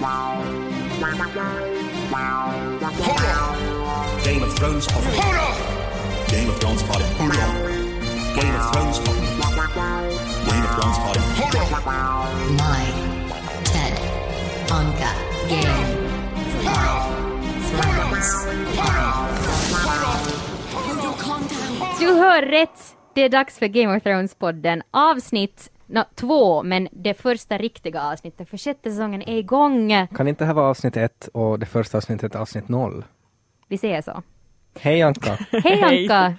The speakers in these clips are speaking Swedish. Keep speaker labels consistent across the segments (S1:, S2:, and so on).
S1: Game of Thrones pod. Game of Thrones pod. Game of Thrones pod. Game of Thrones pod.
S2: My Ted Anka Game of Thrones
S3: Du hör rätt! Det är dags för Game of Thrones-podden. Avsnitt no, två, men det första riktiga avsnittet för sjätte säsongen är igång.
S4: Kan inte det här vara avsnitt ett och det första avsnittet avsnitt noll?
S3: Vi säger så.
S4: Hej Anka!
S3: Hej Anka!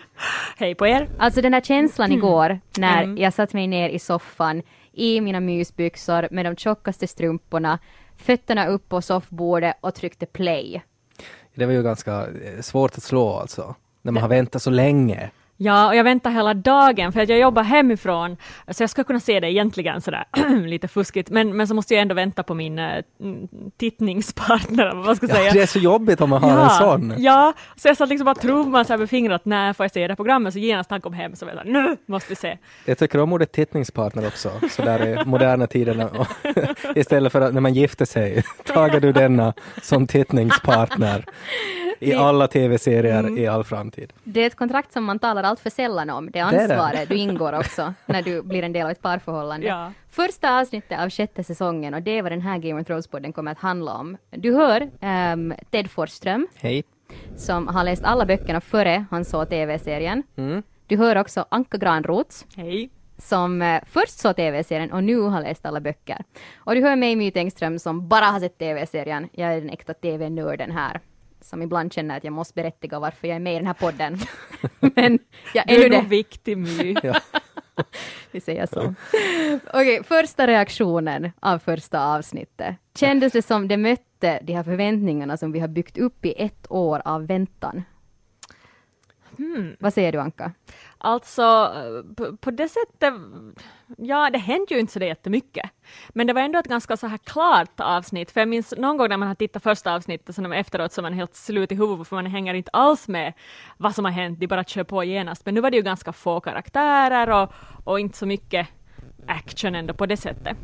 S5: Hej på er!
S3: Alltså den här känslan igår när
S5: Mm.
S3: jag satt mig ner i soffan i mina mysbyxor med de tjockaste strumporna, fötterna upp på soffbordet och tryckte play.
S4: Det var ju ganska eh, svårt att slå alltså. När man har väntat så länge.
S5: Ja, och jag väntar hela dagen för att jag jobbar hemifrån, så jag ska kunna se det egentligen sådär lite fuskigt, men, men så måste jag ändå vänta på min äh, tittningspartner, vad ska
S4: Ja,
S5: säga.
S4: det är så jobbigt om man har en sån.
S5: Ja, så jag satt liksom bara trumman så här med fingret, när får jag se det programmet? Så genast han kom hem så var jag nu måste vi se.
S4: Jag tycker om ordet tittningspartner också, så där i moderna tiderna. Istället för att när man gifter sig, tager du denna som tittningspartner i alla tv-serier i all framtid.
S3: Det är ett kontrakt som man talar allt för sällan om. Det ansvaret du ingår också när du blir en del av ett parförhållande.
S5: Ja.
S3: Första avsnittet av sjätte säsongen och det är vad den här Game of Thrones-podden kommer att handla om. Du hör ehm, Ted Forsström
S4: Hej.
S3: som har läst alla böckerna före han såg tv-serien.
S4: Mm.
S3: Du hör också Anka Granroth
S5: Hej.
S3: som eh, först såg tv-serien och nu har läst alla böcker. Och du hör mig, My Engström, som bara har sett tv-serien. Jag är den äkta tv-nörden här. Som ibland känner att jag måste berättiga varför jag är med i den här podden. Men jag
S5: Du
S3: är nu
S5: är nog
S3: det.
S5: viktig My.
S3: Vi säger så. Okej, första reaktionen av första avsnittet. Kändes det som det mötte de här förväntningarna som vi har byggt upp i ett år av väntan? Vad säger du Anka?
S5: Alltså, på, på det sättet, ja det hände ju inte så det jättemycket. Men det var ändå ett ganska så här klart avsnitt, för jag minns någon gång när man har tittat första avsnittet, så när man efteråt så är man helt slut i huvudet, för man hänger inte alls med vad som har hänt, de bara kör på genast. Men nu var det ju ganska få karaktärer och, och inte så mycket action ändå på det sättet.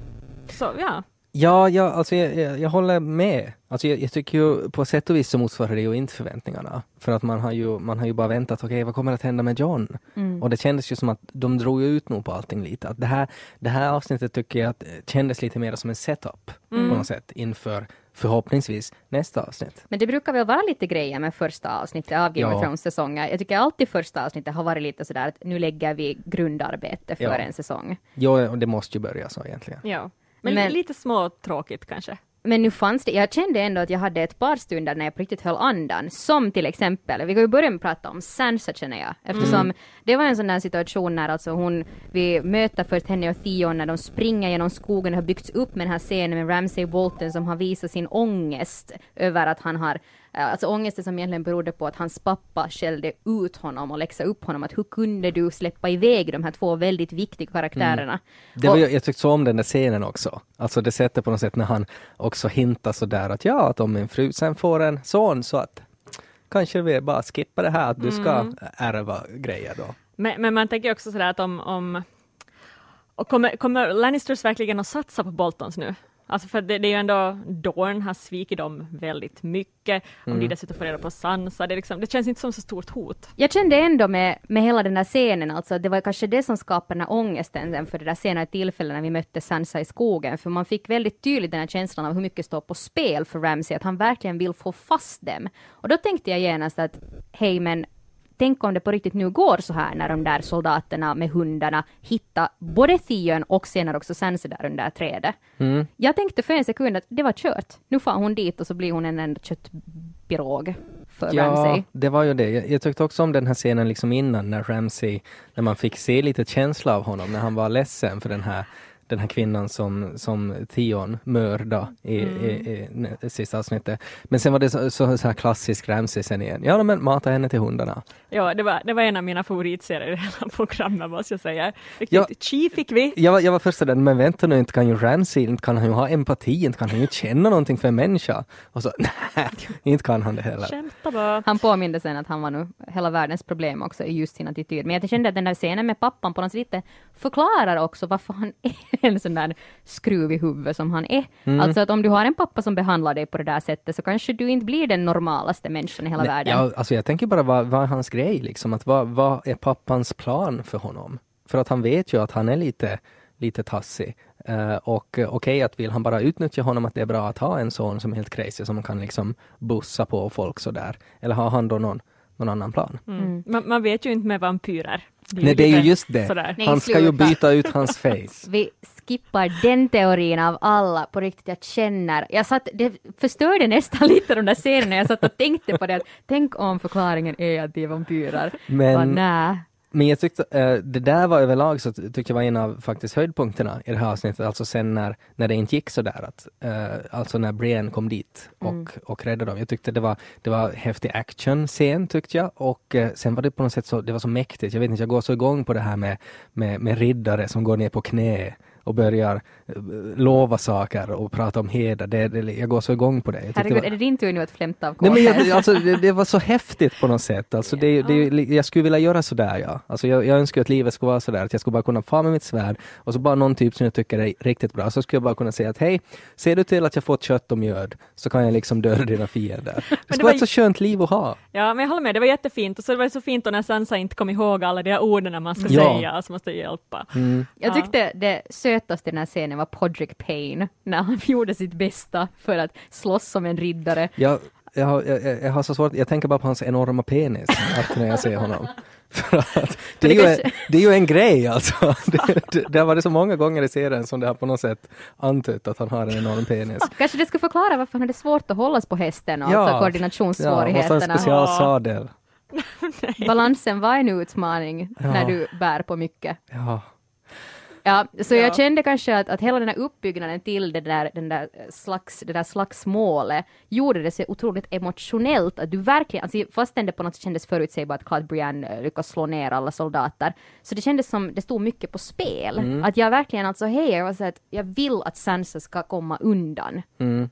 S5: Så ja.
S4: Ja, ja alltså jag, jag, jag håller med. Alltså jag, jag tycker ju på sätt och vis så motsvarar det ju inte förväntningarna. För att man har ju, man har ju bara väntat, okej vad kommer att hända med John? Och det kändes ju som att de drog ut nog på allting lite. Att det, här, det här avsnittet tycker jag att kändes lite mer som en setup på något sätt inför förhoppningsvis nästa avsnitt.
S3: Men det brukar väl vara lite grejer med första avsnittet av Game
S4: Ja.
S3: of Thrones säsonger. Jag tycker alltid första avsnittet har varit lite sådär att nu lägger vi grundarbete för
S4: Ja.
S3: en säsong.
S4: Ja, och det måste ju börja så egentligen.
S5: ja. Men,
S3: Men-
S5: lite små tråkigt kanske.
S3: Men nu fanns det, jag kände ändå att jag hade ett par stunder när jag på riktigt höll andan, som till exempel, vi kan ju börja med att prata om Sansa känner jag, eftersom det var en sån där situation när alltså hon, vi möter först henne och Theon när de springer genom skogen och har byggts upp med den här scenen med Ramsay Bolton som har visat sin ångest över att han har Alltså ångesten som egentligen berodde på att hans pappa skällde ut honom och läxade upp honom att hur kunde du släppa iväg de här två väldigt viktiga karaktärerna?
S4: Det var,
S3: Och-
S4: jag tyckte så om den där scenen också. Alltså det sättet på något sätt när han också hintar sådär att ja, att om min fru sen får en son så att kanske vi bara skippar det här att du ska ärva grejer då.
S5: Men, men man tänker också sådär att om, om och kommer, kommer Lannisters verkligen att satsa på Boltons nu? Alltså för det, det är ju ändå, Dorn har svikit dem väldigt mycket, om de dessutom får reda på Sansa, det, liksom, det känns inte som så stort hot.
S3: Jag kände ändå med, med hela den där scenen, alltså att det var kanske det som skapade den här ångesten sen för det där senare tillfället när vi mötte Sansa i skogen, för man fick väldigt tydligt den här känslan av hur mycket står på spel för Ramsay, att han verkligen vill få fast dem. Och då tänkte jag genast att, hej men Tänk om det på riktigt nu går så här när de där soldaterna med hundarna hittar både Theon och senare också Sansa där under trädet. Jag tänkte för en sekund att det var kört. Nu får hon dit och så blir hon en enda köttpirog för Ramsay.
S4: Ja, det var ju det. Jag, jag tyckte också om den här scenen liksom innan när Ramsey, när man fick se lite känsla av honom, när han var ledsen för den här den här kvinnan som, som Theon mördade i, i, i, i sista avsnittet. Men sen var det så, så, så här klassisk Ramsey sen igen. Ja, men mata henne till hundarna.
S5: Ja, det var, det var en av mina favoritserier i hela programmet måste jag säga. Riktigt
S4: Ja.
S5: chi fick vi.
S4: Jag var, jag var först där, men vänta nu, inte kan ju Ramsey, inte kan han ju ha empati, inte kan han ju känna någonting för en människa. Och så, nej, inte kan han det heller.
S5: Bara.
S3: Han påminde sen att han var nu hela världens problem också i just sin attityd. Men jag kände att den där scenen med pappan på något sätt lite förklarar också varför han är en sån där skruv i huvudet som han är.
S4: Mm.
S3: Alltså att om du har en pappa som behandlar dig på det där sättet så kanske du inte blir den normalaste människan i hela
S4: Nej,
S3: världen.
S4: Ja, alltså jag tänker bara vad, vad är hans grej liksom? Att vad, vad är pappans plan för honom? För att han vet ju att han är lite, lite tassig. Eh, och okej att vill han bara utnyttja honom att det är bra att ha en son som är helt crazy som kan liksom bussa på folk sådär. Eller har han då någon, någon annan plan?
S5: Mm. Man, man vet ju inte med vampyrer.
S4: Nej det är ju just det.
S5: Sådär.
S3: Nej,
S4: han ska ju byta ut hans face.
S3: Vi skippar den teorin av alla på riktigt jag känner. Jag satt, det förstörde nästan lite de där scenerna jag satt och tänkte på det. att Tänk om förklaringen är att de är vampyrer.
S4: Men-
S3: Bara, nä.
S4: Men jag tyckte, eh, det där var överlag så tyckte jag var en av faktiskt höjdpunkterna i det här avsnittet, alltså sen när, när det inte gick så där att, eh, alltså när Brienne kom dit och,
S3: Mm.
S4: och räddade dem. Jag tyckte det var, det var häftig action-scen tyckte jag och eh, sen var det på något sätt så, det var så mäktigt, jag vet inte, jag går så igång på det här med, med, med riddare som går ner på knä och börjar eh, lova saker och prata om heder. Det, det, jag går så igång på det. Jag
S3: Herregud,
S4: det
S3: är
S4: var,
S3: det din tur nu att flämta av
S4: Nej, men jag, alltså, det, det var så häftigt på något sätt. Alltså, det, det, jag skulle vilja göra sådär ja. Alltså, jag, jag önskar att livet skulle vara sådär, att jag skulle bara kunna få med mitt svärd och så bara någon typ som jag tycker är riktigt bra. Så skulle jag bara kunna säga att hej, ser du till att jag får kött och mjöd så kan jag liksom döda dina fiender. Det
S5: det
S4: skulle
S5: var
S4: vara ett så skönt liv att ha.
S5: Ja, men jag håller med, det var jättefint. Och så var det så fint när Sansa inte kom ihåg alla de här orden man ska
S4: Ja.
S5: säga, som måste hjälpa.
S4: Mm.
S3: Jag
S5: Ja.
S3: tyckte det sötaste i den här scenen var Podrick Payne, när han gjorde sitt bästa för att slåss som en riddare.
S4: Jag, jag, har- jag, jag, har så svårt, jag tänker bara på hans enorma penis att när jag ser honom. För att det, är ju en, det är ju en grej alltså. Det, det, det har varit så många gånger i serien som det har på något sätt antytt att han har en enorm penis.
S3: Kanske det skulle förklara varför han hade svårt att hållas på hästen,
S4: Ja.
S3: alltså
S4: Ja, måste en
S3: koordinationssvårigheterna.
S4: specialsadel.
S3: Balansen var en utmaning
S4: Ja.
S3: när du bär på mycket.
S4: Ja.
S3: Ja, så
S5: Ja.
S3: jag kände kanske att, att hela den här uppbyggnaden till det där, den där slags, det där slagsmålet gjorde det så otroligt emotionellt att du verkligen, alltså fastän det på något sätt kändes förutsägbart att Claude Brienne eh, lyckas slå ner alla soldater, så det kändes som det stod mycket på spel. Att jag verkligen alltså, hej, jag var så att jag vill att Sansa ska komma undan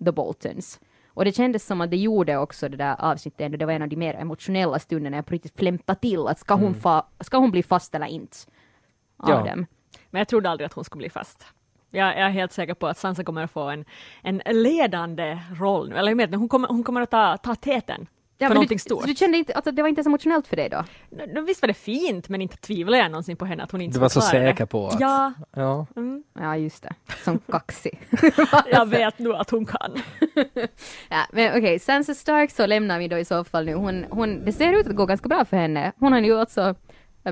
S3: the Boltons. Och det kändes som att det gjorde också det där avsnittet, ändå. det var en av de mer emotionella stunderna jag på riktigt flämtade till, att ska hon, fa, ska hon bli fast eller inte? Av
S4: Ja.
S3: dem.
S5: Men jag trodde aldrig att hon skulle bli fast. Jag, jag är helt säker på att Sansa kommer att få en, en ledande roll nu, eller jag menar, hon kommer, hon kommer att ta, ta täten
S3: Ja,
S5: för
S3: du,
S5: stort.
S3: Så du kände inte, alltså det var inte så emotionellt för dig då?
S5: Nu, visst var det fint, men inte tvivlar jag någonsin på henne att hon inte
S4: Du var så
S5: skulle det.
S4: säker på att...
S5: Ja,
S4: Ja.
S5: mm,
S3: Ja, just det. Som kaxig.
S5: jag vet nu att hon kan.
S3: ja, men okej, Sansa Stark så lämnar vi då i så fall nu. Hon, hon, det ser ut att gå ganska bra för henne. Hon har ju alltså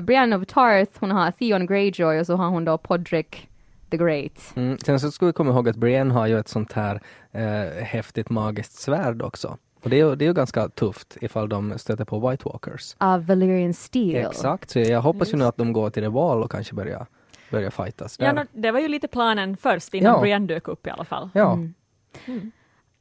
S3: Brienne of Tarth, hon har Theon Greyjoy och så har hon då Podrick the Great.
S4: Mm. Sen så ska vi komma ihåg att Brienne har ju ett sånt här eh, häftigt magiskt svärd också. Och det är, ju, det är ju ganska tufft ifall de stöter på White Walkers.
S3: Av Valyrian Steel.
S4: Exakt, så jag hoppas ju nu att de går till Wall och kanske börjar, börjar fightas där.
S5: Ja, no, det var ju lite planen först innan
S4: Ja.
S5: Brienne dök upp i alla fall.
S4: ja.
S3: Mm.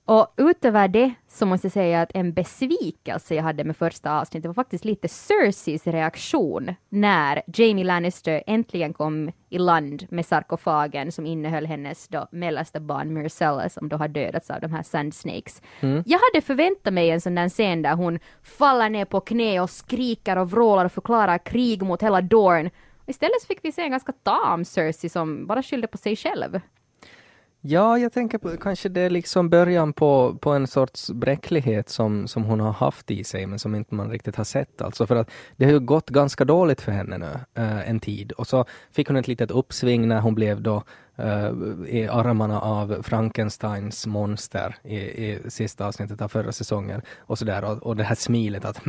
S3: Och utöver det så måste jag säga att en besvikelse jag hade med första avsnittet var faktiskt lite Cerseis reaktion när Jamie Lannister äntligen kom i land med sarkofagen som innehöll hennes då mellersta barn Myrcella som då har dödats av de här Sand Snakes. Jag hade förväntat mig en sån där scen där hon faller ner på knä och skriker och vrålar och förklarar krig mot hela Dorn. Istället så fick vi se en ganska tam Cersei som bara skyllde på sig själv.
S4: Ja, jag tänker på kanske det är liksom början på, på en sorts bräcklighet som, som hon har haft i sig men som inte man riktigt har sett. Alltså för att det har ju gått ganska dåligt för henne nu eh, en tid och så fick hon ett litet uppsving när hon blev då i armarna av Frankensteins monster i, i sista avsnittet av förra säsongen och sådär och, och det här smilet att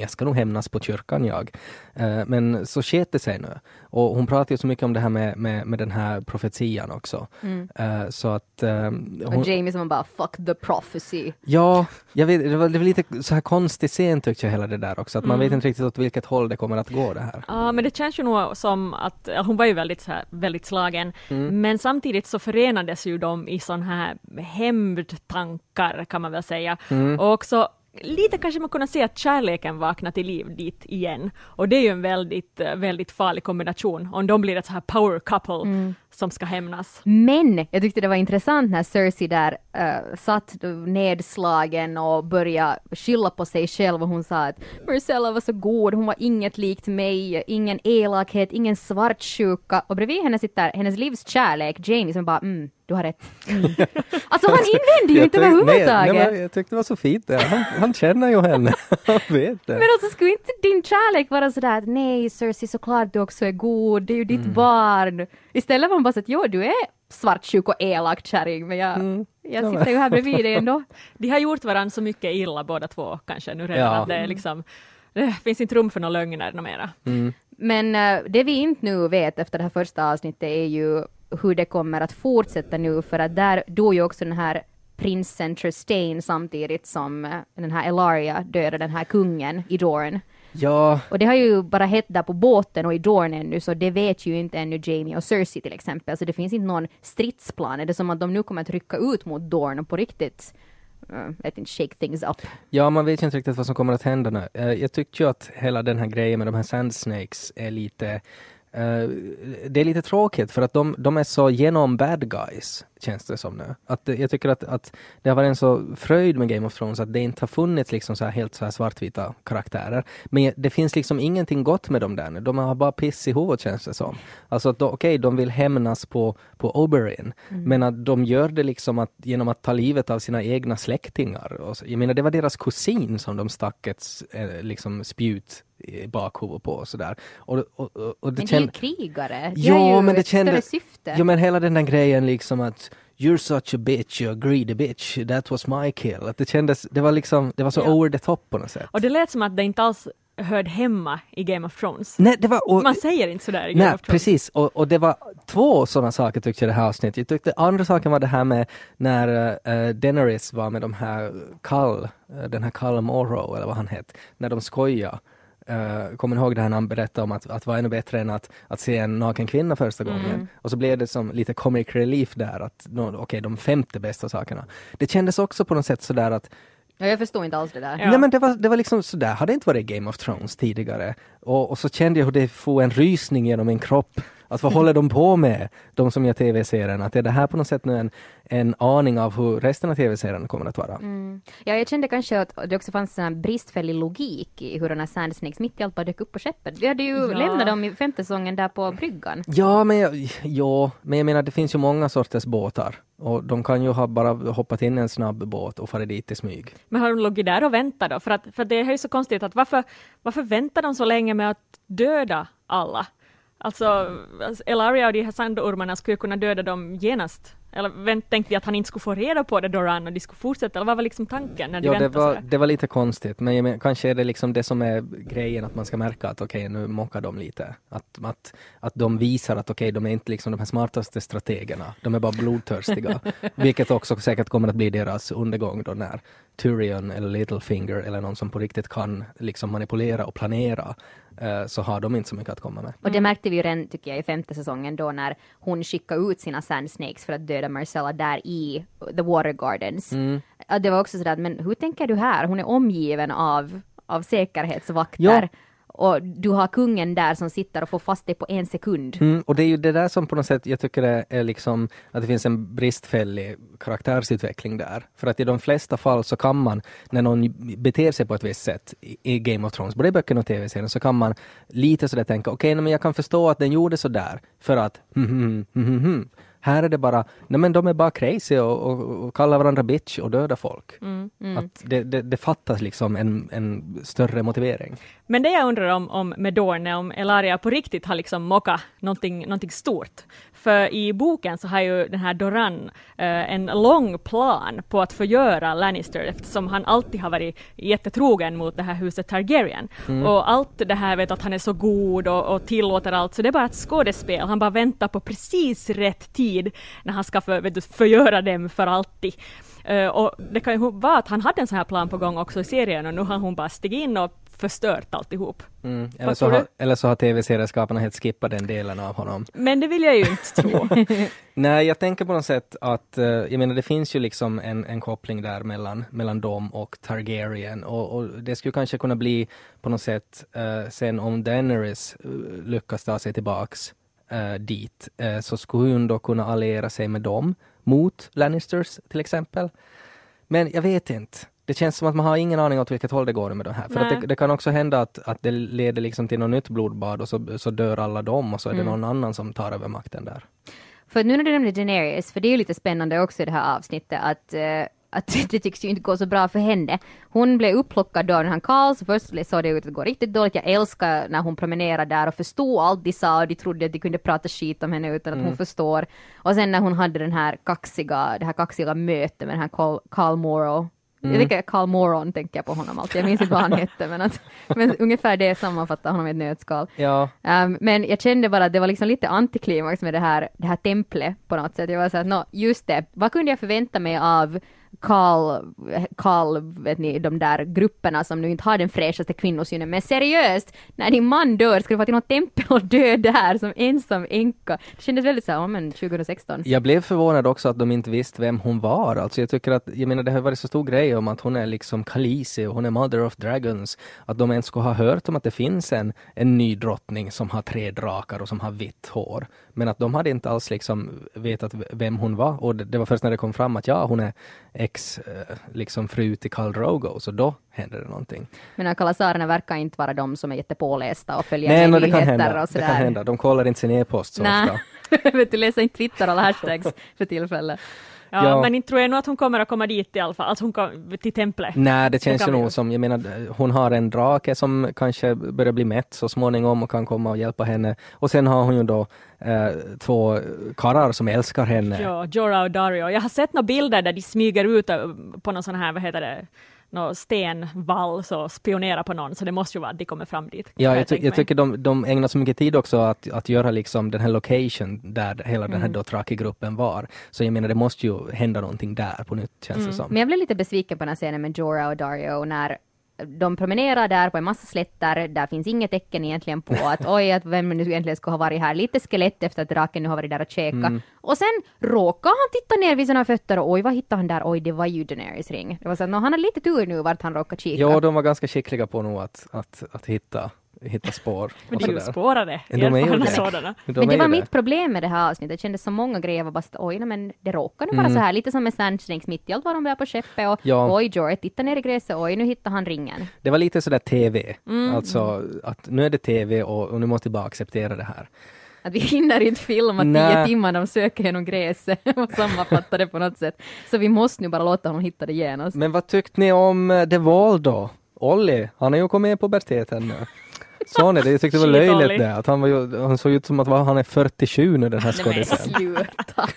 S4: jag ska nog hämnas på kyrkan jag. Eh, men så sket det sig nu och hon pratar ju så mycket om det här med, med, med den här profetian också. Eh, så att eh, hon,
S3: Och Jamie som bara fuck the prophecy.
S4: Ja, jag vet, det var, det var lite så här konstig scen tyckte jag hela det där också, att man vet inte riktigt åt vilket håll det kommer att gå det här.
S5: Ja, men det känns ju nog som att, hon var ju väldigt, så här, väldigt slagen,
S4: Mm.
S5: Men samtidigt så förenades ju de i sån här hämndtankar kan man väl säga.
S4: Mm.
S5: Och också lite kanske man kunde se att kärleken vaknar till liv dit igen. Och det är ju en väldigt, eh, väldigt farlig kombination om de blir ett så här power couple som ska hämnas.
S3: Men jag tyckte det var intressant när Cersei där uh, satt nedslagen och började skylla på sig själv och hon sa att Marcella var så god, hon var inget likt mig, ingen elakhet, ingen svartsjuka och bredvid henne sitter hennes livs kärlek Jamie som bara mm, du har rätt. Mm. Alltså han invände ju inte överhuvudtaget.
S4: Nej, nej, men jag tyckte det var så fint det. Han, han känner ju henne. Han vet det.
S3: Men alltså skulle inte din kärlek vara sådär att nej Cersei såklart du också är god, det är ju ditt
S4: Mm.
S3: barn. Istället var man bara så att jo du är svartsjuk och elak kärring men jag,
S4: Mm.
S3: jag sitter ju här bredvid dig ändå.
S5: De har gjort varandra så mycket illa båda två kanske nu redan
S4: Ja.
S5: att det är liksom det finns inte rum för några lögner mera.
S3: Men eh, det vi inte nu vet efter det här första avsnittet är ju hur det kommer att fortsätta nu för att där dog ju också den här prinsen Trystane samtidigt som eh, den här Elaria dödade den här kungen i Dorne.
S4: Ja,
S3: Och det har ju bara hett där på båten och i Dorne ännu, så det vet ju inte ännu Jamie och Cersei till exempel. Så det finns inte någon stridsplan. Är det som att de nu kommer att rycka ut mot Dorne och på riktigt, uh, vet inte, shake things up?
S4: ja, man vet ju inte riktigt vad som kommer att hända nu. Eh, Jag tyckte ju att hela den här grejen med de här Sand Snakes är lite eh, Eh, det är lite tråkigt för att de, de är så genom bad guys, känns det som nu. Att, det- jag tycker att, att det har varit en så fröjd med Game of Thrones att det inte har funnits liksom så här helt så här svartvita karaktärer. Men det finns liksom ingenting gott med dem där nu. De har bara piss i huvudet känns det som. Alltså att okej, de vill hämnas på, på Oberyn, men att de gör det liksom att, genom att ta livet av sina egna släktingar. Jag menar, det var deras kusin som de stack ett eh, liksom spjut i bakhuvudet på och sådär. Och, och, och, det
S3: Men de är ju krigare. De
S4: Ja,
S3: har ju
S4: men det
S3: ett större syfte.
S4: Jo men hela den där grejen liksom att You're such a bitch, you're a greedy bitch, that was my kill. Att det kändes, det var liksom, det var så
S5: Ja.
S4: over the top på något sätt.
S5: Och det lät som att det inte alls hörde hemma i Game of Thrones.
S4: Nej, det var... Och,
S5: Man säger inte sådär i Game
S4: nej,
S5: of Thrones.
S4: precis. Och, och det var två sådana saker tyckte jag det här avsnittet. Jag tyckte andra saken var det här med när uh, Daenerys var med de här Kall, uh, den här Kall Morrow eller vad han hette, när de skojade. Uh, kommer ni ihåg det här när han berättade om att, att vara ännu bättre än att, att se en naken kvinna första gången? Och så blev det som lite comic relief där, att no, okej, de femte bästa sakerna. Det kändes också på något sätt sådär att
S3: Ja, jag förstår inte alls det där.
S5: Ja.
S4: Nej men det var, det var liksom sådär, hade inte varit Game of Thrones tidigare. Och, och så kände jag hur det får en rysning genom min kropp. Att vad håller de på med, de som gör tv-serien? Att är det här på något sätt nu en, en aning av hur resten av tv-serien kommer att vara?
S3: Mm. Ja, jag kände kanske att det också fanns en bristfällig logik i hur den här Sand Snakes mitt i allt bara dök upp på skeppet. Vi hade ju
S5: Ja.
S3: lämnat dem i femte säsongen där på bryggan.
S4: Ja men, jag, ja, men jag menar det finns ju många sorters båtar. Och de kan ju ha bara hoppat in i en snabb båt och farit dit i smyg.
S5: Men har de logit där och väntat då? För, att, för det är ju så konstigt att varför, varför väntar de så länge med att döda alla? Alltså, alltså, Elaria och de här sandormarna skulle kunna döda dem genast. Eller vänt, tänkte de att han inte skulle få reda på det Doran och de skulle fortsätta? Eller vad var liksom tanken när de
S4: Ja, det var, det var lite konstigt, men men, kanske är det liksom det som är grejen, att man ska märka att okej, nu mockar de lite. Att, att, att de visar att okej, de är inte liksom de här smartaste strategerna, de är bara blodtörstiga. Vilket också säkert kommer att bli deras undergång då när Tyrion eller Littlefinger eller någon som på riktigt kan liksom manipulera och planera, så har de inte så mycket att komma med.
S3: Och det märkte vi ju redan, tycker jag, i femte säsongen då när hon skickade ut sina Sand Snakes för att döda Marcella där i The Water Gardens. Ja, Det var också sådär, men hur tänker du här? Hon är omgiven av, av säkerhetsvakter.
S4: Ja.
S3: Och du har kungen där som sitter och får fast dig på en sekund.
S4: Mm, och det är ju det där som på något sätt jag tycker är, är liksom att det finns en bristfällig karaktärsutveckling där. För att i de flesta fall så kan man, när någon beter sig på ett visst sätt i, i Game of Thrones, både i böckerna och tv-serien, så kan man lite sådär tänka, okej, okay, men jag kan förstå att den gjorde sådär för att, mm, mm, mm, mm. hmm. Här är det bara, nej men de är bara crazy och, och, och kallar varandra bitch och dödar folk. Att det, det, det fattas liksom en, en större motivering.
S5: Men det jag undrar om, om med Dorne, om Elaria på riktigt har liksom mockat någonting, någonting stort. För i boken så har ju den här Doran eh, en lång plan på att förgöra Lannister eftersom han alltid har varit jättetrogen mot det här huset Targaryen. Och allt det här vet att han är så god och, och tillåter allt, så det är bara ett skådespel. Han bara väntar på precis rätt tid när han ska för, vet du, förgöra dem för alltid. Eh, och det kan ju vara att han hade en sån här plan på gång också i serien och nu har hon bara stigit in och förstört alltihop.
S4: Mm. Eller, så har, eller så har tv-serieskaparna helt skippat den delen av honom.
S5: Men det vill jag ju inte tro.
S4: Nej, jag tänker på något sätt att, eh, jag menar det finns ju liksom en, en koppling där mellan, mellan dem och Targaryen och, och det skulle kanske kunna bli på något sätt eh, sen om Daenerys eh, lyckas ta sig tillbaks eh, dit eh, så skulle hon då kunna alliera sig med dem mot Lannisters till exempel. Men jag vet inte. Det känns som att man har ingen aning åt vilket håll det går med det här. För att det, det kan också hända att, att det leder liksom till något nytt blodbad och så, så dör alla dem och så är det
S3: Mm.
S4: någon annan som tar över makten där.
S3: För nu när du nämnde Daenerys, för det är ju lite spännande också i det här avsnittet att eh, att det tycks ju inte gå så bra för henne. Hon blev upplockad av den här Karl, så först såg det ut att gå riktigt dåligt. Jag älskar när hon promenerade där och förstod allt de sa och de trodde att de kunde prata skit om henne utan att hon förstår. Och sen när hon hade den här kaxiga, det här kaxiga mötet med den här Carl, Carl Morrow. Jag tänker Carl Moron tänker jag på honom alltid. Jag minns inte vad han hette men, att, men ungefär det sammanfattar honom i ett nötskal.
S4: Ja,
S3: Um, men jag kände bara att det var liksom lite antiklimax med det här, det här templet på något sätt. Jag var så att, nå, just det, vad kunde jag förvänta mig av Karl, Karl, vet ni, de där grupperna som nu inte har den fräschaste kvinnosynen. Men seriöst, när din man dör, ska du få till något tempel och dö där som ensam änka? Det kändes väldigt så här, ja men 2016.
S4: Jag blev förvånad också att de inte visste vem hon var. Alltså jag tycker att, jag menar det har varit så stor grej om att hon är liksom Khaleesi och hon är Mother of Dragons. Att de ens skulle ha hört om att det finns en, en ny drottning som har tre drakar och som har vitt hår. Men att de hade inte alls liksom vetat vem hon var. Och det, det var först när det kom fram att ja, hon är ex, eh, liksom fru till Khal Drogo, så då hände det någonting.
S3: Men kalasarerna verkar inte vara de som är jättepålästa och följer
S4: Nej,
S3: med
S4: no, det kan
S3: nyheter
S4: hända.
S3: och
S4: Det
S3: sådär.
S4: kan hända. De kollar inte sin e-post så ofta.
S3: Vet du, läser inte Twitter alla hashtags för tillfället.
S5: Ja,
S4: Ja.
S5: Men inte tror jag nog att hon kommer att komma dit i alla fall, att hon kom till templet.
S4: Nej, det känns ju nog som, jag menar, hon har en drake som kanske börjar bli mätt så småningom och kan komma och hjälpa henne. Och sen har hon ju då eh, två karlar som älskar henne.
S5: Ja, Jorah och Dario. Jag har sett några bilder där de smyger ut på någon sån här, vad heter det, någon stenvall så spionerar på någon, så det måste ju vara att de kommer fram dit.
S4: Ja, jag, ty- jag tycker de, de ägnar så mycket tid också att, att göra liksom den här location där hela den här Dothraki-gruppen var. Så jag menar, det måste ju hända någonting där på nytt känns det som.
S3: Men jag blev lite besviken på den här scenen med Jorah och Dario när de promenerar där på en massa slätter, där finns inget tecken egentligen på att oj, att vem nu egentligen skulle ha varit här. Lite skelett efter att draken nu har varit där och käkat. Och sen råkar han titta ner vid sina fötter och oj, vad hittade han där? Oj, det var ju Daenerys ring. Det var så att nå, han har lite tur nu vart han råkar kika.
S4: Ja, de var ganska skickliga på nog att, att, att hitta, hitta spår.
S5: Men det är ju
S4: sådär.
S5: spårare,
S4: Ja, de är ju
S5: erfarna
S4: det.
S5: sådana.
S4: De
S3: men det var mitt problem med det här avsnittet. Det kändes som många grejer var bara oj, nej, men det råkar nu vara så här. Lite som med Sandstrings mitt i allt var de där på skeppet och
S4: Ja.
S3: oj, Jorah, titta ner i gräset, oj, nu hittar han ringen.
S4: Det var lite sådär TV, alltså att nu är det TV och, och nu måste vi bara acceptera det här.
S3: Att vi hinner inte filma tio timmar de söker genom gräset och sammanfattar det på något sätt. Så vi måste nu bara låta honom hitta det genast.
S4: Men vad tyckte ni om eh, The Wall då? Olli, han har ju kommit med i puberteten nu. Såg ni det? Jag tyckte det var löjligt det. Att han, var ju, han såg ut som att han är 47 nu den här skådisen.
S3: sluta.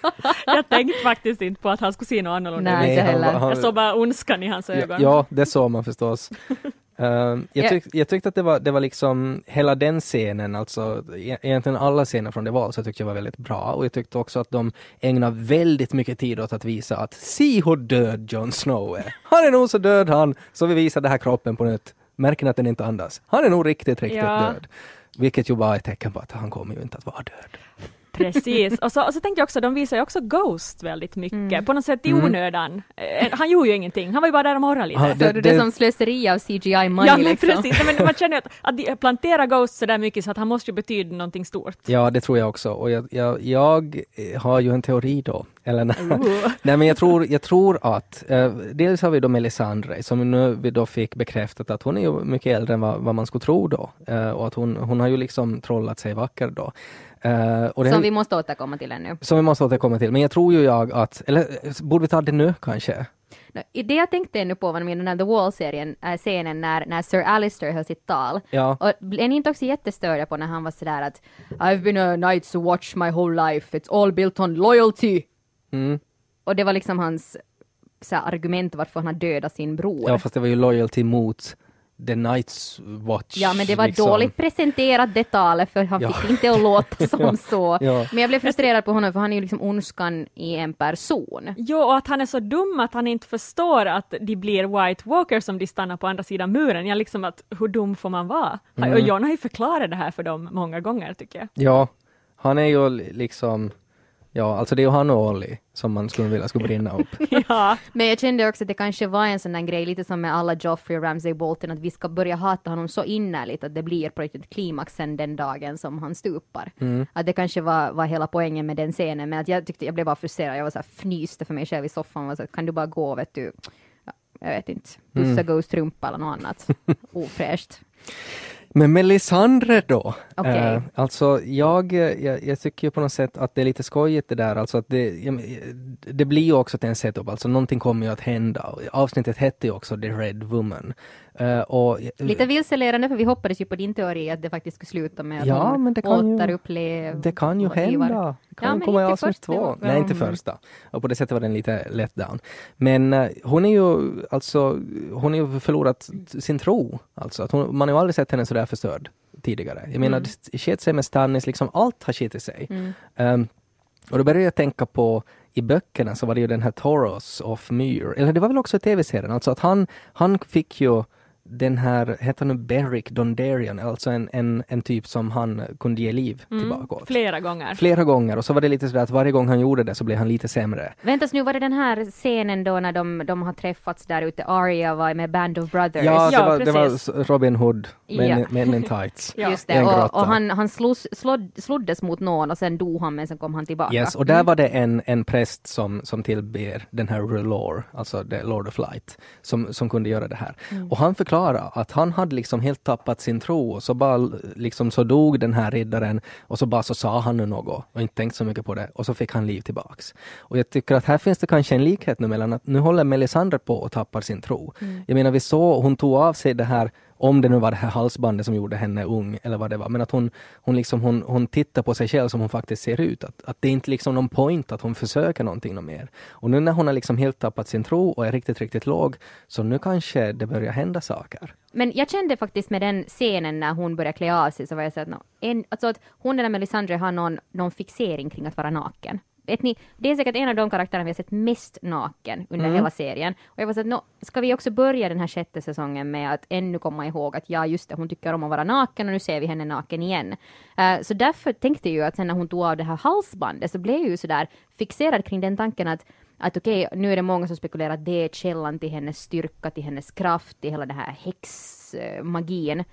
S5: Jag tänkte faktiskt inte på att han skulle se något annorlunda
S3: Nej,
S5: ut.
S3: inte
S4: han
S3: heller.
S4: var- han-
S5: Jag såg bara ondskan i hans ögon.
S4: Ja, ja, det såg man förstås. Ehm, jag,
S3: Ja.
S4: tyck, jag tyckte att det var, det var liksom hela den scenen, alltså e- egentligen alla scener från det val så tyckte jag var väldigt bra och jag tyckte också att de ägnar väldigt mycket tid åt att visa att se hur död Jon Snow är. Han är nog så död han, så vi visar den här kroppen på nytt. Märker ni att den inte andas? Han är nog riktigt, riktigt
S5: Ja.
S4: död. Vilket ju bara är ett tecken på att han kommer ju inte att vara död.
S5: Precis. Och så, och så tänkte jag också, de visar ju också Ghost väldigt mycket,
S3: Mm.
S5: på något sätt i onödan. Eh, Han gjorde ju ingenting, han var ju bara där och morrade lite.
S4: Han-
S3: Så
S4: Det-
S3: det, det, som slöseri av CGI money
S5: ja, men
S3: liksom.
S5: precis. Men man känner ju att, att de planterar Ghost så där mycket så att han måste ju betyda någonting stort.
S4: Ja, det tror jag också. Och jag, jag, jag har ju en teori då. Eller nej, nej men jag tror, jag tror att, eh, dels har vi då Melisandre som nu vi då fick bekräftat att hon är ju mycket äldre än vad, vad man skulle tro då. Eh, och att hon, hon har ju liksom trollat sig vacker då. Det
S3: Som
S4: här-
S3: vi måste återkomma till ännu.
S4: som vi måste återkomma till. Men jag tror ju jag att, eller borde vi ta det nu kanske?
S3: I Det jag tänkte ännu på var med den här The Wall-serien, äh, scenen när, när Sir Alistair höll sitt tal.
S4: Ja.
S3: Och blev ni inte också jättestörda på när han var sådär att I've been a Night's watch my whole life, it's all built on loyalty.
S4: Mm.
S3: Och det var liksom hans så här, argument varför han dödat sin bror.
S4: Ja, fast det var ju loyalty mot The Night's Watch.
S3: Ja, men det var
S4: liksom.
S3: dåligt presenterat det talet, för han
S4: Ja.
S3: fick inte att låta som
S4: Ja.
S3: så.
S4: Ja.
S3: Men jag blev frustrerad på honom, för han är ju liksom ondskan i en person.
S5: Jo, och att han är så dum att han inte förstår att de blir White Walkers om de stannar på andra sidan muren. Ja, liksom att hur dum får man vara?
S4: Mm.
S5: Och John har ju förklarat det här för dem många gånger tycker jag.
S4: Ja, han är ju li- liksom, ja alltså det är ju han och Ollie som man skulle vilja skulle brinna upp.
S5: Ja,
S3: Men jag kände också att det kanske var en sån där grej, lite som med alla Joffrey och Ramsay Bolton, att vi ska börja hata honom så innerligt att det blir på riktigt klimaxen den dagen som han stupar. Att det kanske var, var hela poängen med den scenen, men att jag tyckte, jag blev bara frustrerad, jag var så här fnyste för mig själv i soffan, var så här, kan du bara gå, vet du, ja, jag vet inte, pussa Ghost rumpa eller något annat. Ofräscht.
S4: Men Melisandre då?
S3: Okej.
S4: Eh, alltså jag, eh, jag, jag tycker ju på något sätt att det är lite skojigt det där, alltså att det, men, det blir ju också till en setup, alltså någonting kommer ju att hända. Avsnittet hette ju också The Red Woman. Eh, och,
S3: Lite vilseledande, för vi hoppades ju på din teori att det faktiskt skulle sluta med att
S4: Ja, men det kan ju-
S3: återupplever...
S4: Det kan ju hända. Det kan
S3: Ja, men
S4: komma i avsnitt två.
S3: gången.
S4: Nej, inte första. Och på det sättet var den lite let down. Men eh, hon är ju alltså, hon har ju förlorat sin tro. Alltså, att hon, man har ju aldrig sett henne sådär förstörd tidigare. Jag menar,
S3: Mm.
S4: det sket sig med Stannis, liksom allt har skitit sig. Ehm, och då började jag tänka på i böckerna så var det ju den här Toros of Myr, eller det var väl också i tv-serien, alltså att han, han fick ju den här, heter han nu Beric Dondarrion, alltså en, en, en typ som han kunde ge liv tillbaka åt.
S5: flera gånger.
S4: Flera gånger och så var det lite sådär att varje gång han gjorde det så blev han lite sämre.
S3: Vänta nu, var det den här scenen då när de, de har träffats där ute, Arya var med Band of Brothers?
S4: Ja, det,
S5: Ja,
S4: var, det var
S5: precis.
S4: Robin Hood, men,
S3: Ja.
S4: men in tights.
S5: Ja.
S3: Just det, och, och han, han slås, slåd, sloddes mot någon och sen dog han men sen kom han tillbaka.
S4: Yes, och där var det en, en präst som, som tillber den här Rulor, alltså the Lord of Light, som, som kunde göra det här. Och han förklarade att han hade liksom helt tappat sin tro och så bara liksom så dog den här riddaren och så bara så sa han nu något och inte tänkt så mycket på det och så fick han liv tillbaks. Och jag tycker att här finns det kanske en likhet nu mellan att nu håller Melisandre på och tappar sin tro. Jag menar vi såg, hon tog av sig det här om det nu var det här halsbandet som gjorde henne ung eller vad det var, men att hon, hon, liksom, hon, hon tittar på sig själv som hon faktiskt ser ut. Att, att det är inte liksom någon point att hon försöker någonting mer. Och nu när hon har liksom helt tappat sin tro och är riktigt, riktigt låg, så nu kanske det börjar hända saker.
S3: Men jag kände faktiskt med den scenen när hon började klä av sig så var jag så att, no, en, alltså att hon eller Melisandre har någon, någon fixering kring att vara naken. Vet ni, det är säkert en av de karaktärerna vi har sett mest naken under hela serien. Och jag var så att, no, ska vi också börja den här sjätte säsongen med att ännu komma ihåg att ja, just det, hon tycker om att vara naken och nu ser vi henne naken igen. Eh, så därför tänkte jag ju att sen när hon tog av det här halsbandet så blev jag ju sådär fixerad kring den tanken att att okej, nu är det många som spekulerar att det är källan till hennes styrka, till hennes kraft, till hela den här häxmagin.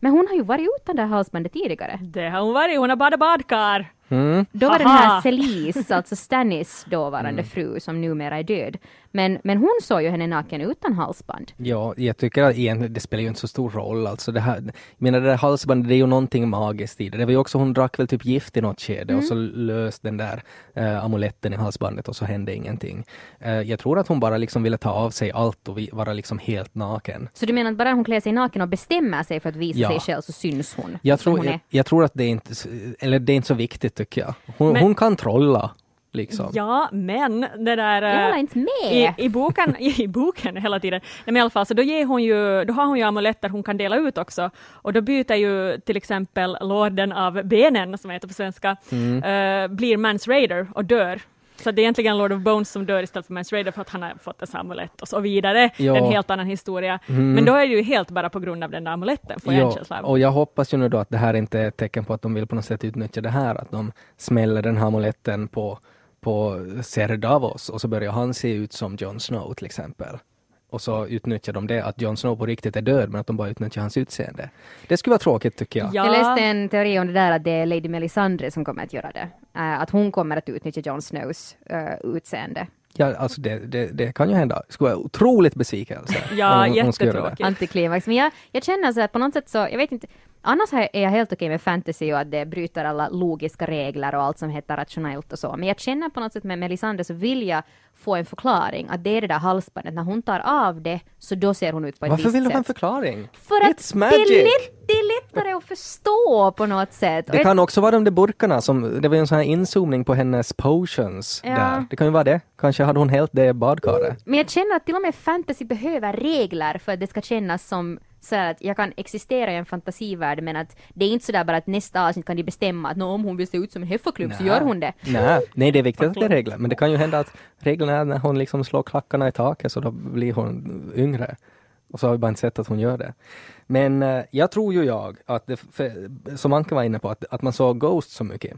S3: Men hon har ju varit utan det här halsbandet tidigare.
S5: Det har hon varit, hon har badat badkar.
S4: Mm.
S3: Då var den
S5: Haha.
S3: här Celise, alltså Stannis dåvarande fru, som numera är död. Men, men hon såg ju henne naken utan halsband.
S4: Ja, jag tycker att egentligen det spelar ju inte så stor roll. Alltså det här, jag menar det där halsbandet, det är ju någonting magiskt i det. Det var ju också, hon drack väl typ gift i något skede och så löste den där eh, amuletten i halsbandet och så hände ingenting. Eh, jag tror att hon bara liksom ville ta av sig allt och vara liksom helt naken.
S3: Så du menar att bara hon klär sig naken och bestämmer sig för att visa
S4: Ja.
S3: sig själv så syns hon?
S4: Jag tror,
S3: hon
S4: jag, jag tror att det är inte, eller det är inte så viktigt tycker jag. Hon,
S5: Men-
S4: hon kan trolla. Liksom.
S5: Ja, men det där...
S3: Jag
S5: eh,
S3: håller inte med!
S5: I, I boken, i boken hela tiden. Nej, men i alla fall, så då, ger hon ju, då har hon ju amuletter hon kan dela ut också. Och då byter ju till exempel lorden av benen, som heter på svenska,
S4: Mm.
S5: eh, blir Mans Raider och dör. Så det är egentligen Lord of Bones som dör istället för Mans Raider för att han har fått en sån amulett och så vidare.
S4: Ja.
S5: En helt annan historia. Men då är det ju helt bara på grund av den där amuletten, får jag en
S4: Ja,
S5: känsla av.
S4: och jag hoppas ju nu då att det här inte är ett tecken på att de vill på något sätt utnyttja det här, att de smäller den här amuletten på, på Ser Davos och så börjar han se ut som Jon Snow till exempel. Och så utnyttjar de det, att Jon Snow på riktigt är död, men att de bara utnyttjar hans utseende. Det skulle vara tråkigt tycker jag.
S5: Ja.
S3: Jag läste en teori om det där att det är Lady Melisandre som kommer att göra det. Eh, att hon kommer att utnyttja Jon Snows eh, utseende.
S4: Ja, alltså det, det, det kan ju hända. Det skulle vara otroligt besvikelse.
S5: Ja,
S4: om
S5: jättetråkigt.
S3: Antiklimax. Men jag, jag känner så att på något sätt så, jag vet inte, annars är jag helt okej med fantasy och att det bryter alla logiska regler och allt som heter rationellt och så. Men jag känner på något sätt med Melisandre så vill jag få en förklaring att det är det där halsbandet, när hon tar av det så då ser hon ut på ett
S4: Varför
S3: visst
S4: vill du
S3: sätt.
S4: ha en förklaring?
S3: För att
S4: It's
S3: det
S4: magic!
S3: är, lätt, det är lättare att förstå på något sätt.
S4: Det kan också vara de där burkarna, som, det var ju en sån här inzoomning på hennes potions
S3: Ja.
S4: där. Det kan ju vara det. Kanske hade hon hällt det badkaret.
S3: Men jag känner att till och med fantasy behöver regler för att det ska kännas som så att jag kan existera i en fantasivärld men att det är inte sådär bara att nästa avsnitt kan de bestämma att om hon vill se ut som en heffarklubb så gör hon det.
S4: Nej, nej, det är viktigt att det är regler. Men det kan ju hända att reglerna är när hon liksom slår klackarna i taket så då blir hon yngre. Och så har vi bara inte sett att hon gör det. Men eh, jag tror ju jag, att det, för, som Anka var inne på, att, att man såg Ghost så mycket.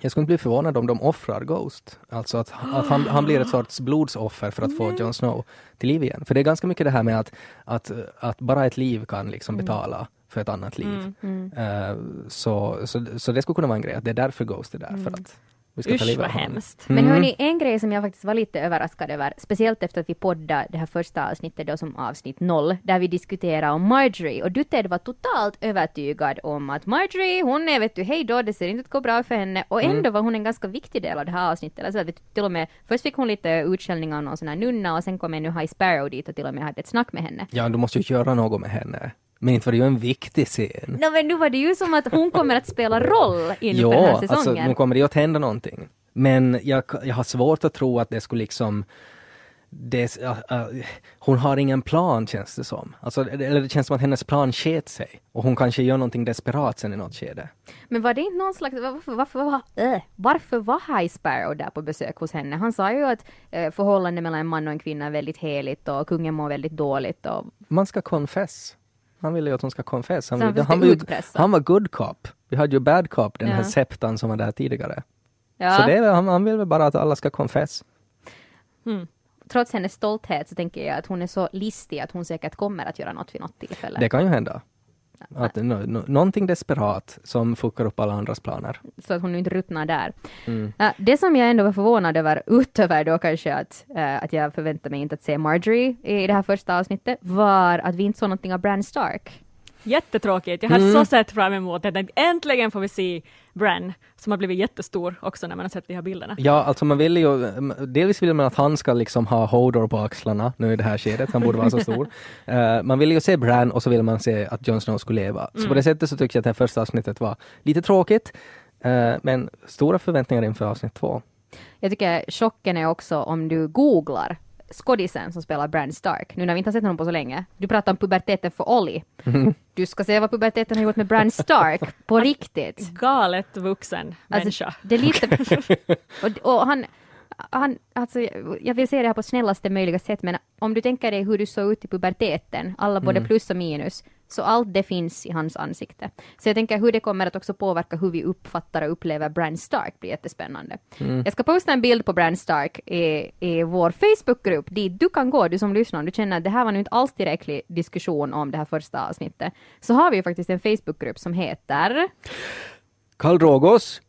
S4: Jag skulle inte bli förvånad om de offrar Ghost. Alltså att, att han, han blir ett sorts blodsoffer för att få Jon Snow till liv igen. För det är ganska mycket det här med att, att, att bara ett liv kan liksom betala för ett annat liv. Eh, så, så, så det skulle kunna vara en grej, att det är därför Ghost är där. För att vi ska ta
S5: Usch
S4: livet
S5: vad hemskt.
S3: Men
S4: Mm.
S3: hörni, en grej som jag faktiskt var lite överraskad över, speciellt efter att vi poddade det här första avsnittet då som avsnitt noll, där vi diskuterade om Marjorie och du Ted var totalt övertygad om att Marjorie, hon är vet du, hej då, det ser inte ut att gå bra för henne och
S4: Mm.
S3: ändå var hon en ganska viktig del av det här avsnittet. Alltså, vet du, till och med, först fick hon lite utskällning av någon sån här nunna och sen kom ännu High Sparrow dit och till och med hade ett snack med henne.
S4: Ja, du måste ju göra något med henne. Men inte var det ju en viktig scen.
S3: No, men nu var det ju som att hon kommer att spela roll inför den här
S4: Ja, alltså
S3: säsongen.
S4: nu kommer det ju att hända någonting. Men jag, jag har svårt att tro att det skulle liksom det, äh, äh, hon har ingen plan känns det som. Alltså, eller det känns som att hennes plan sket sig. Och hon kanske gör någonting desperat sen i något skede.
S3: Men var det inte någon slags, varför, varför, var, äh, varför var High Sparrow där på besök hos henne? Han sa ju att äh, förhållandet mellan en man och en kvinna är väldigt heligt och kungen mår väldigt dåligt och
S4: Man ska confess. Han ville ju att hon ska confess. Han,
S3: Så han
S4: han, var good cop. Vi hade ju bad cop, den här
S3: Ja.
S4: septan som var där tidigare.
S3: ja,
S4: Så det är, han, han vill väl bara att alla ska confess.
S3: trots hennes stolthet så tänker jag att hon är så listig att hon säkert kommer att göra något vid något tillfälle.
S4: Det kan ju hända. Att, no, no, någonting desperat som fuckar upp alla andras planer.
S3: Så att hon inte ruttnar där.
S4: Mm.
S3: Äh, det som jag ändå var förvånad över, utöver då kanske att, äh, att jag förväntade mig inte att se Marjorie i det här första avsnittet, var att vi inte såg någonting av Bran Stark.
S5: Jättetråkigt. Jag hade
S4: Mm.
S5: så sett fram emot det. Äntligen får vi se Bran, som har blivit jättestor också när man har sett de här bilderna.
S4: Ja, alltså man vill ju, dels vill man att han ska liksom ha Hodor på axlarna nu i det här skedet, han borde vara så stor. Eh, man vill ju se Bran och så vill man se att Jon Snow skulle leva. Så på det sättet så tycker jag att det här första avsnittet var lite tråkigt, eh, men stora förväntningar inför avsnitt två.
S3: Jag tycker chocken är också om du googlar skådisen som spelar Bran Stark, nu när vi inte har sett honom på så länge. Du pratar om puberteten för Ollie. Du ska se vad puberteten har gjort med Bran Stark, på riktigt.
S5: Galet vuxen människa.
S3: Alltså, det är lite... och, och han, han, alltså, jag vill säga det här på snällaste möjliga sätt, men om du tänker dig hur du såg ut i puberteten, alla både plus och minus, så allt det finns i hans ansikte. Så jag tänker hur det kommer att också påverka hur vi uppfattar och upplever Bran Stark blir jättespännande. Jag ska posta en bild på Bran Stark i, i vår Facebookgrupp dit du kan gå, du som lyssnar, om du känner att det här var nu inte alls tillräcklig diskussion om det här första avsnittet, så har vi ju faktiskt en Facebookgrupp som heter
S4: Karl Drogos,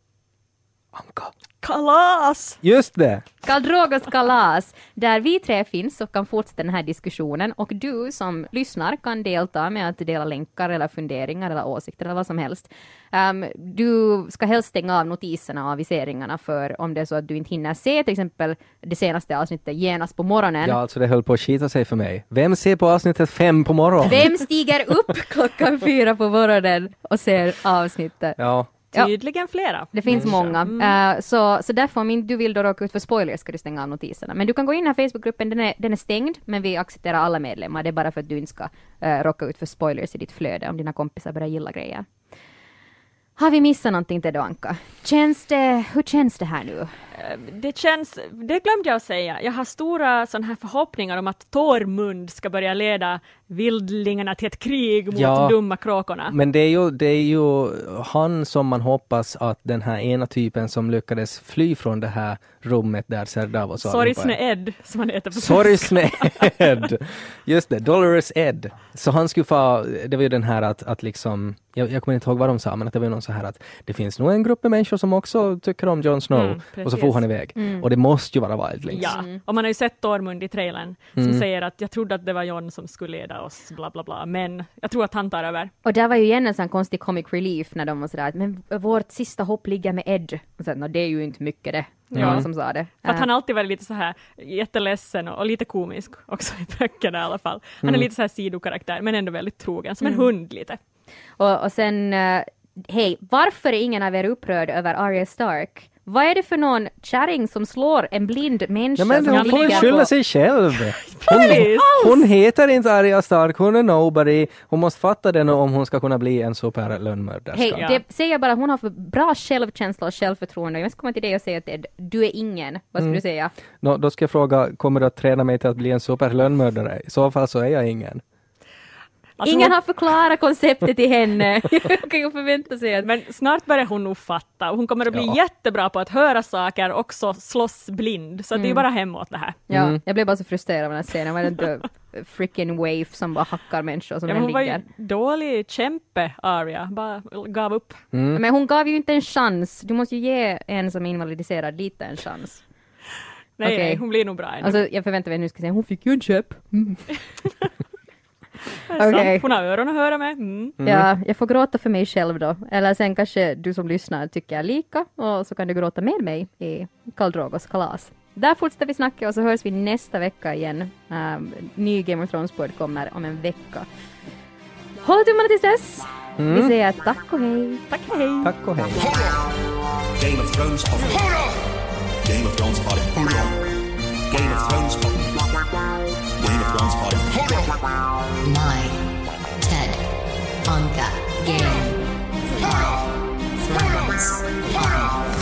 S4: Anka.
S5: Kalas!
S4: Just det!
S3: Karl Drogos kalas, där vi tre finns och kan fortsätta den här diskussionen och du som lyssnar kan delta med att dela länkar eller funderingar eller åsikter eller vad som helst. Ehm, du ska helst stänga av notiserna och aviseringarna för om det är så att du inte hinner se till exempel det senaste avsnittet genast på morgonen.
S4: Ja, alltså det höll på att skita sig för mig. Vem ser på avsnittet fem på morgonen?
S3: Vem stiger upp klockan fyra på morgonen och ser avsnittet?
S4: Ja.
S5: Tydligen flera.
S3: Det finns många. Eh, så, så därför om inte du vill då råka ut för spoilers ska du stänga av notiserna. Men du kan gå in i Facebookgruppen, den är, den är stängd, men vi accepterar alla medlemmar. Det är bara för att du inte ska uh, råka ut för spoilers i ditt flöde om dina kompisar börjar gilla grejer. Har vi missat någonting till då, Anka? Känns det, hur känns det här nu?
S5: Det känns, det glömde jag att säga, jag har stora sådana här förhoppningar om att Tormund ska börja leda vildlingarna till ett krig mot
S4: Ja.
S5: dumma kråkorna.
S4: men det är, ju, det är ju han som man hoppas att den här ena typen som lyckades fly från det här rummet där Serdavos är.
S5: Sorgsne Ed, som han heter på
S4: Sorgsne Ed! Just det, Dolores Ed. Så han skulle få, det var ju den här att, att liksom, jag, jag kommer inte ihåg vad de sa, men att det var någon så här att det finns nog en grupp med människor som också tycker om Jon Snow.
S5: Mm,
S4: och så får han iväg. Och det måste ju vara Wildlings.
S5: Ja, och man har ju sett Tormund i trailern som
S4: Mm.
S5: säger att jag trodde att det var John som skulle leda oss, bla bla bla, men jag tror att han tar över.
S3: Och där var ju igen en sån konstig comic relief när de var sådär att men vårt sista hopp ligger med Ed. Och "Nå, det är ju inte mycket det.
S5: Ja.
S3: någon som sa det.
S5: För att han alltid varit lite så här jätteledsen och, och lite komisk också i böckerna i alla fall. Han
S4: Mm.
S5: är lite så här sidokaraktär men ändå väldigt trogen, som en hund lite.
S3: Och, och sen, eh, hej, varför är ingen av er upprörd över Arya Stark Vad är det för någon kärring som slår en blind människa
S4: Ja, men hon får ju skylla
S3: på-
S4: sig själv. Hon, hon heter inte Arya Stark, hon är nobody. Hon måste fatta det nu om hon ska kunna bli en superlönnmörderska.
S3: Hej,
S5: Ja.
S3: det säger bara att hon har för bra självkänsla och självförtroende. Jag ska komma till dig och säga att du är ingen. Vad
S4: Mm.
S3: skulle du säga?
S4: Nå, då ska jag fråga, kommer du att träna mig till att bli en superlönnmördare? I så fall så är jag ingen.
S5: Alltså,
S3: Ingen
S5: hon-
S3: har förklarat konceptet till henne. Jag kan ju förvänta sig att...
S5: Men snart börjar hon nog fatta. Hon kommer att bli
S4: Ja.
S5: jättebra på att höra saker och så slåss blind. Så det är ju bara hemåt det här.
S3: Ja,
S4: Mm.
S3: jag blev bara så frustrerad av den här scenen. Var det inte freaking wave som bara hackar människor som
S5: Ja,
S3: den
S5: hon var ju
S3: ligger?
S5: dålig kämpe, Arya. Bara gav upp.
S4: Mm.
S3: Men hon gav ju inte en chans. Du måste ju ge en som är invalidiserad lite en chans.
S5: Nej,
S3: Okej.
S5: nej, hon blir nog bra ännu.
S3: Alltså, jag förväntar mig att nu ska säga hon fick ju en köp. Mm. Okej.
S5: Hon har öron att höra med. Mm.
S3: Ja, jag får gråta för mig själv då. Eller sen kanske du som lyssnar tycker lika och så kan du gråta med mig i Karl Drogos kalas. Där fortsätter vi snacka och så hörs vi nästa vecka igen. Um, ny Game of Thrones-podd kommer om en vecka. Håll tummarna tills dess! Vi säger tack och hej!
S5: Tack, hej!
S4: Tack och hej.
S1: Game of Thrones. Game of Thrones. Game of Thrones. Game of Thrones party.
S2: My TED Anka Game of Thrones.
S6: Calm down.